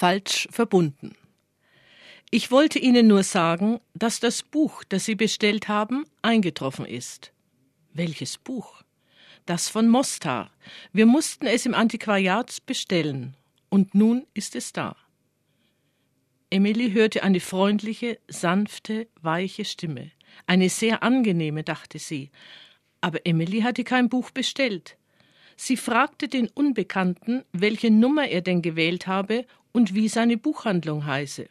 falsch verbunden. Ich wollte Ihnen nur sagen, dass das Buch, das Sie bestellt haben, eingetroffen ist. Welches Buch? Das von Mostar. Wir mussten es im Antiquariat bestellen. Und nun ist es da. Emily hörte eine freundliche, sanfte, weiche Stimme. Eine sehr angenehme, dachte sie. Aber Emily hatte kein Buch bestellt. Sie fragte den Unbekannten, welche Nummer er denn gewählt habe und wie seine Buchhandlung heiße.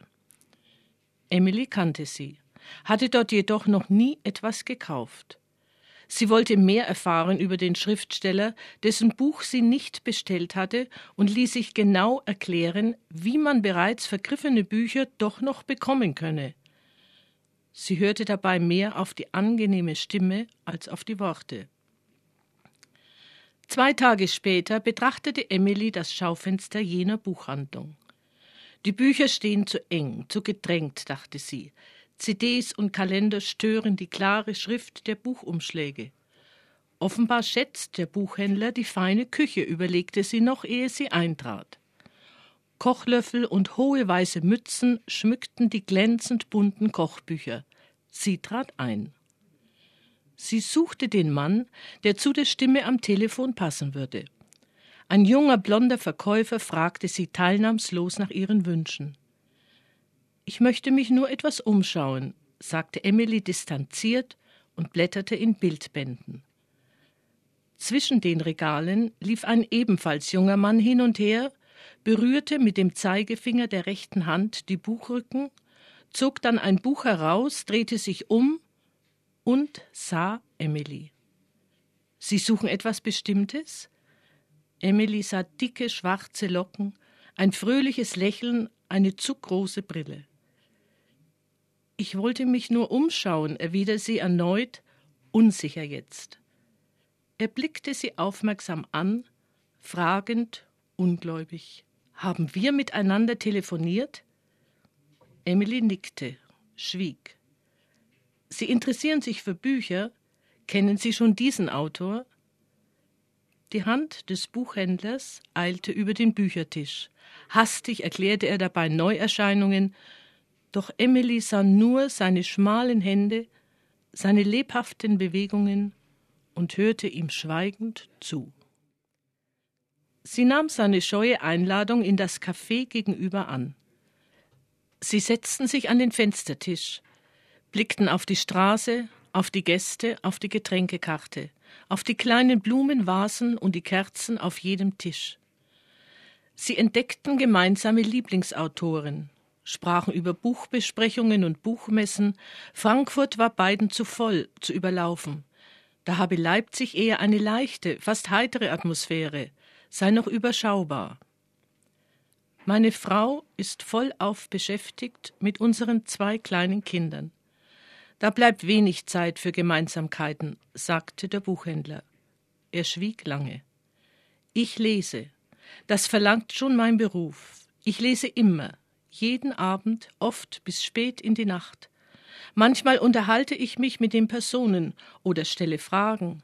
Emily kannte sie, hatte dort jedoch noch nie etwas gekauft. Sie wollte mehr erfahren über den Schriftsteller, dessen Buch sie nicht bestellt hatte, und ließ sich genau erklären, wie man bereits vergriffene Bücher doch noch bekommen könne. Sie hörte dabei mehr auf die angenehme Stimme als auf die Worte. Zwei Tage später betrachtete Emily das Schaufenster jener Buchhandlung. Die Bücher stehen zu eng, zu gedrängt, dachte sie. CDs und Kalender stören die klare Schrift der Buchumschläge. Offenbar schätzt der Buchhändler die feine Küche, überlegte sie noch, ehe sie eintrat. Kochlöffel und hohe weiße Mützen schmückten die glänzend bunten Kochbücher. Sie trat ein. Sie suchte den Mann, der zu der Stimme am Telefon passen würde. Ein junger blonder Verkäufer fragte sie teilnahmslos nach ihren Wünschen. Ich möchte mich nur etwas umschauen, sagte Emily distanziert und blätterte in Bildbänden. Zwischen den Regalen lief ein ebenfalls junger Mann hin und her, berührte mit dem Zeigefinger der rechten Hand die Buchrücken, zog dann ein Buch heraus, drehte sich um und sah Emily. Sie suchen etwas Bestimmtes? Emily sah dicke schwarze Locken, ein fröhliches Lächeln, eine zu große Brille. Ich wollte mich nur umschauen, erwiderte sie erneut, unsicher jetzt. Er blickte sie aufmerksam an, fragend, ungläubig. Haben wir miteinander telefoniert? Emily nickte, schwieg. Sie interessieren sich für Bücher. Kennen Sie schon diesen Autor? Die Hand des Buchhändlers eilte über den Büchertisch. Hastig erklärte er dabei Neuerscheinungen, doch Emily sah nur seine schmalen Hände, seine lebhaften Bewegungen und hörte ihm schweigend zu. Sie nahm seine scheue Einladung in das Café gegenüber an. Sie setzten sich an den Fenstertisch, blickten auf die Straße, auf die Gäste, auf die Getränkekarte, auf die kleinen Blumenvasen und die Kerzen auf jedem Tisch. Sie entdeckten gemeinsame Lieblingsautoren, sprachen über Buchbesprechungen und Buchmessen. Frankfurt war beiden zu voll, zu überlaufen. Da habe Leipzig eher eine leichte, fast heitere Atmosphäre, sei noch überschaubar. Meine Frau ist vollauf beschäftigt mit unseren zwei kleinen Kindern. Da bleibt wenig Zeit für Gemeinsamkeiten, sagte der Buchhändler. Er schwieg lange. Ich lese. Das verlangt schon mein Beruf. Ich lese immer, jeden Abend, oft bis spät in die Nacht. Manchmal unterhalte ich mich mit den Personen oder stelle Fragen,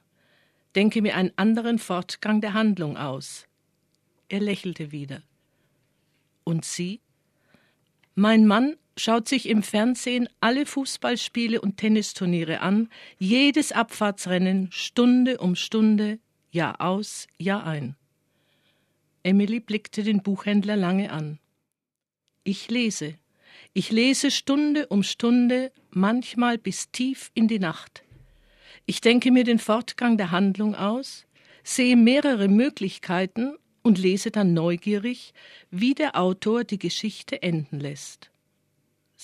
denke mir einen anderen Fortgang der Handlung aus. Er lächelte wieder. Und Sie? Mein Mann schaut sich im Fernsehen alle Fußballspiele und Tennisturniere an, jedes Abfahrtsrennen Stunde um Stunde, Jahr aus, Jahr ein. Emily blickte den Buchhändler lange an. Ich lese. Ich lese Stunde um Stunde, manchmal bis tief in die Nacht. Ich denke mir den Fortgang der Handlung aus, sehe mehrere Möglichkeiten und lese dann neugierig, wie der Autor die Geschichte enden lässt.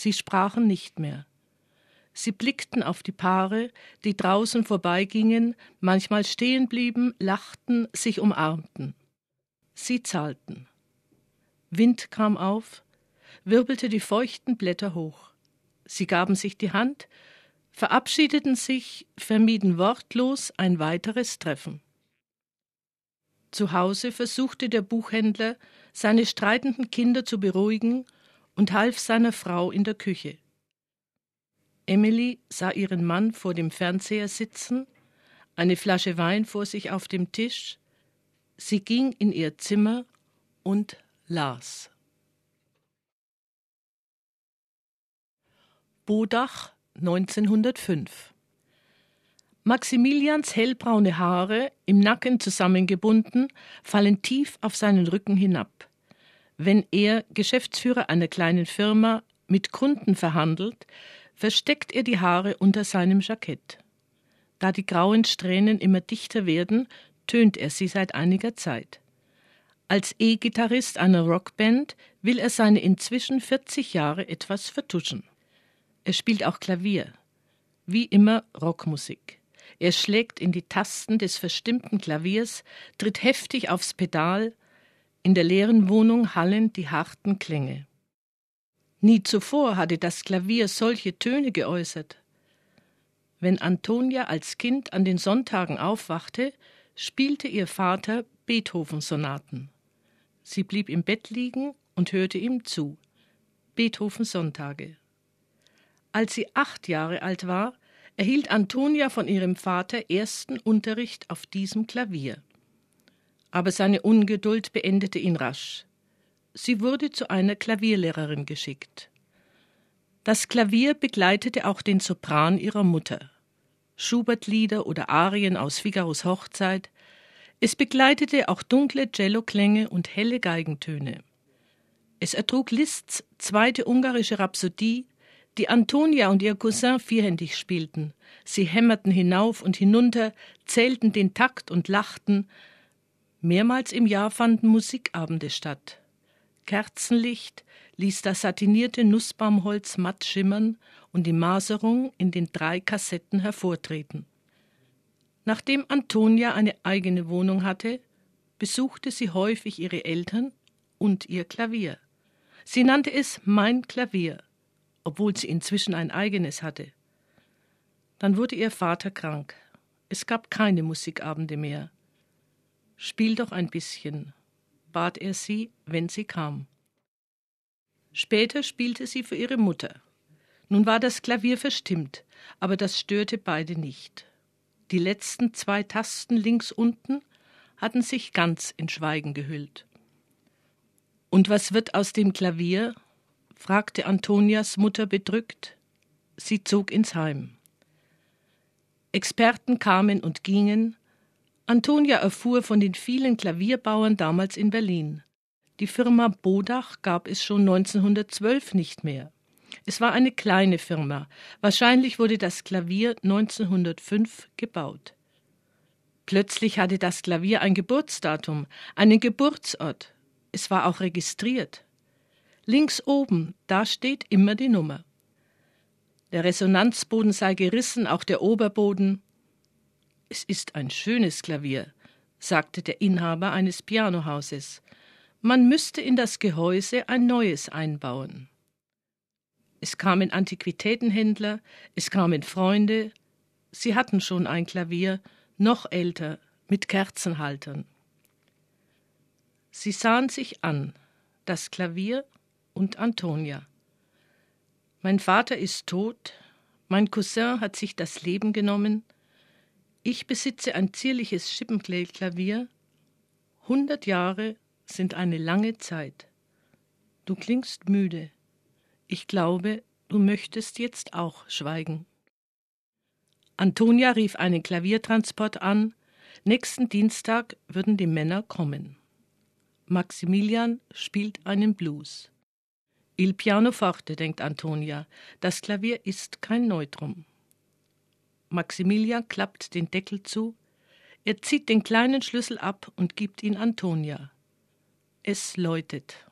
Sie sprachen nicht mehr. Sie blickten auf die Paare, die draußen vorbeigingen, manchmal stehen blieben, lachten, sich umarmten. Sie zahlten. Wind kam auf, wirbelte die feuchten Blätter hoch. Sie gaben sich die Hand, verabschiedeten sich, vermieden wortlos ein weiteres Treffen. Zu Hause versuchte der Buchhändler, seine streitenden Kinder zu beruhigen und half seiner Frau in der Küche. Emily sah ihren Mann vor dem Fernseher sitzen, eine Flasche Wein vor sich auf dem Tisch. Sie ging in ihr Zimmer und las. Bodach 1905 Maximilians hellbraune Haare, im Nacken zusammengebunden, fallen tief auf seinen Rücken hinab. Wenn er, Geschäftsführer einer kleinen Firma, mit Kunden verhandelt, versteckt er die Haare unter seinem Jackett. Da die grauen Strähnen immer dichter werden, tönt er sie seit einiger Zeit. Als E-Gitarrist einer Rockband will er seine inzwischen 40 Jahre etwas vertuschen. Er spielt auch Klavier. Wie immer Rockmusik. Er schlägt in die Tasten des verstimmten Klaviers, tritt heftig aufs Pedal. In der leeren Wohnung hallen die harten Klänge. Nie zuvor hatte das Klavier solche Töne geäußert. Wenn Antonia als Kind an den Sonntagen aufwachte, spielte ihr Vater Beethoven-Sonaten. Sie blieb im Bett liegen und hörte ihm zu. Beethoven Sonntage. Als sie acht Jahre alt war, erhielt Antonia von ihrem Vater ersten Unterricht auf diesem Klavier. Aber seine Ungeduld beendete ihn rasch. Sie wurde zu einer Klavierlehrerin geschickt. Das Klavier begleitete auch den Sopran ihrer Mutter. Schubert-Lieder oder Arien aus Figaros Hochzeit. Es begleitete auch dunkle Celloklänge und helle Geigentöne. Es ertrug Liszt's zweite ungarische Rhapsodie, die Antonia und ihr Cousin vierhändig spielten. Sie hämmerten hinauf und hinunter, zählten den Takt und lachten. Mehrmals im Jahr fanden Musikabende statt. Kerzenlicht ließ das satinierte Nussbaumholz matt schimmern und die Maserung in den drei Kassetten hervortreten. Nachdem Antonia eine eigene Wohnung hatte, besuchte sie häufig ihre Eltern und ihr Klavier. Sie nannte es mein Klavier, obwohl sie inzwischen ein eigenes hatte. Dann wurde ihr Vater krank. Es gab keine Musikabende mehr. Spiel doch ein bisschen, bat er sie, wenn sie kam. Später spielte sie für ihre Mutter. Nun war das Klavier verstimmt, aber das störte beide nicht. Die letzten zwei Tasten links unten hatten sich ganz in Schweigen gehüllt. Und was wird aus dem Klavier? fragte Antonias Mutter bedrückt. Sie zog ins Heim. Experten kamen und gingen. Antonia erfuhr von den vielen Klavierbauern damals in Berlin. Die Firma Bodach gab es schon 1912 nicht mehr. Es war eine kleine Firma. Wahrscheinlich wurde das Klavier 1905 gebaut. Plötzlich hatte das Klavier ein Geburtsdatum, einen Geburtsort. Es war auch registriert. Links oben, da steht immer die Nummer. Der Resonanzboden sei gerissen, auch der Oberboden. Es ist ein schönes Klavier, sagte der Inhaber eines Pianohauses. Man müsste in das Gehäuse ein neues einbauen. Es kamen Antiquitätenhändler, es kamen Freunde, sie hatten schon ein Klavier, noch älter, mit Kerzenhaltern. Sie sahen sich an, das Klavier und Antonia. Mein Vater ist tot, mein Cousin hat sich das Leben genommen, ich besitze ein zierliches Schippenkleid-Klavier. Hundert Jahre sind eine lange Zeit. Du klingst müde. Ich glaube, du möchtest jetzt auch schweigen. Antonia rief einen Klaviertransport an. Nächsten Dienstag würden die Männer kommen. Maximilian spielt einen Blues. Il piano forte, denkt Antonia. Das Klavier ist kein Neutrum. Maximilian klappt den Deckel zu. Er zieht den kleinen Schlüssel ab und gibt ihn Antonia. Es läutet.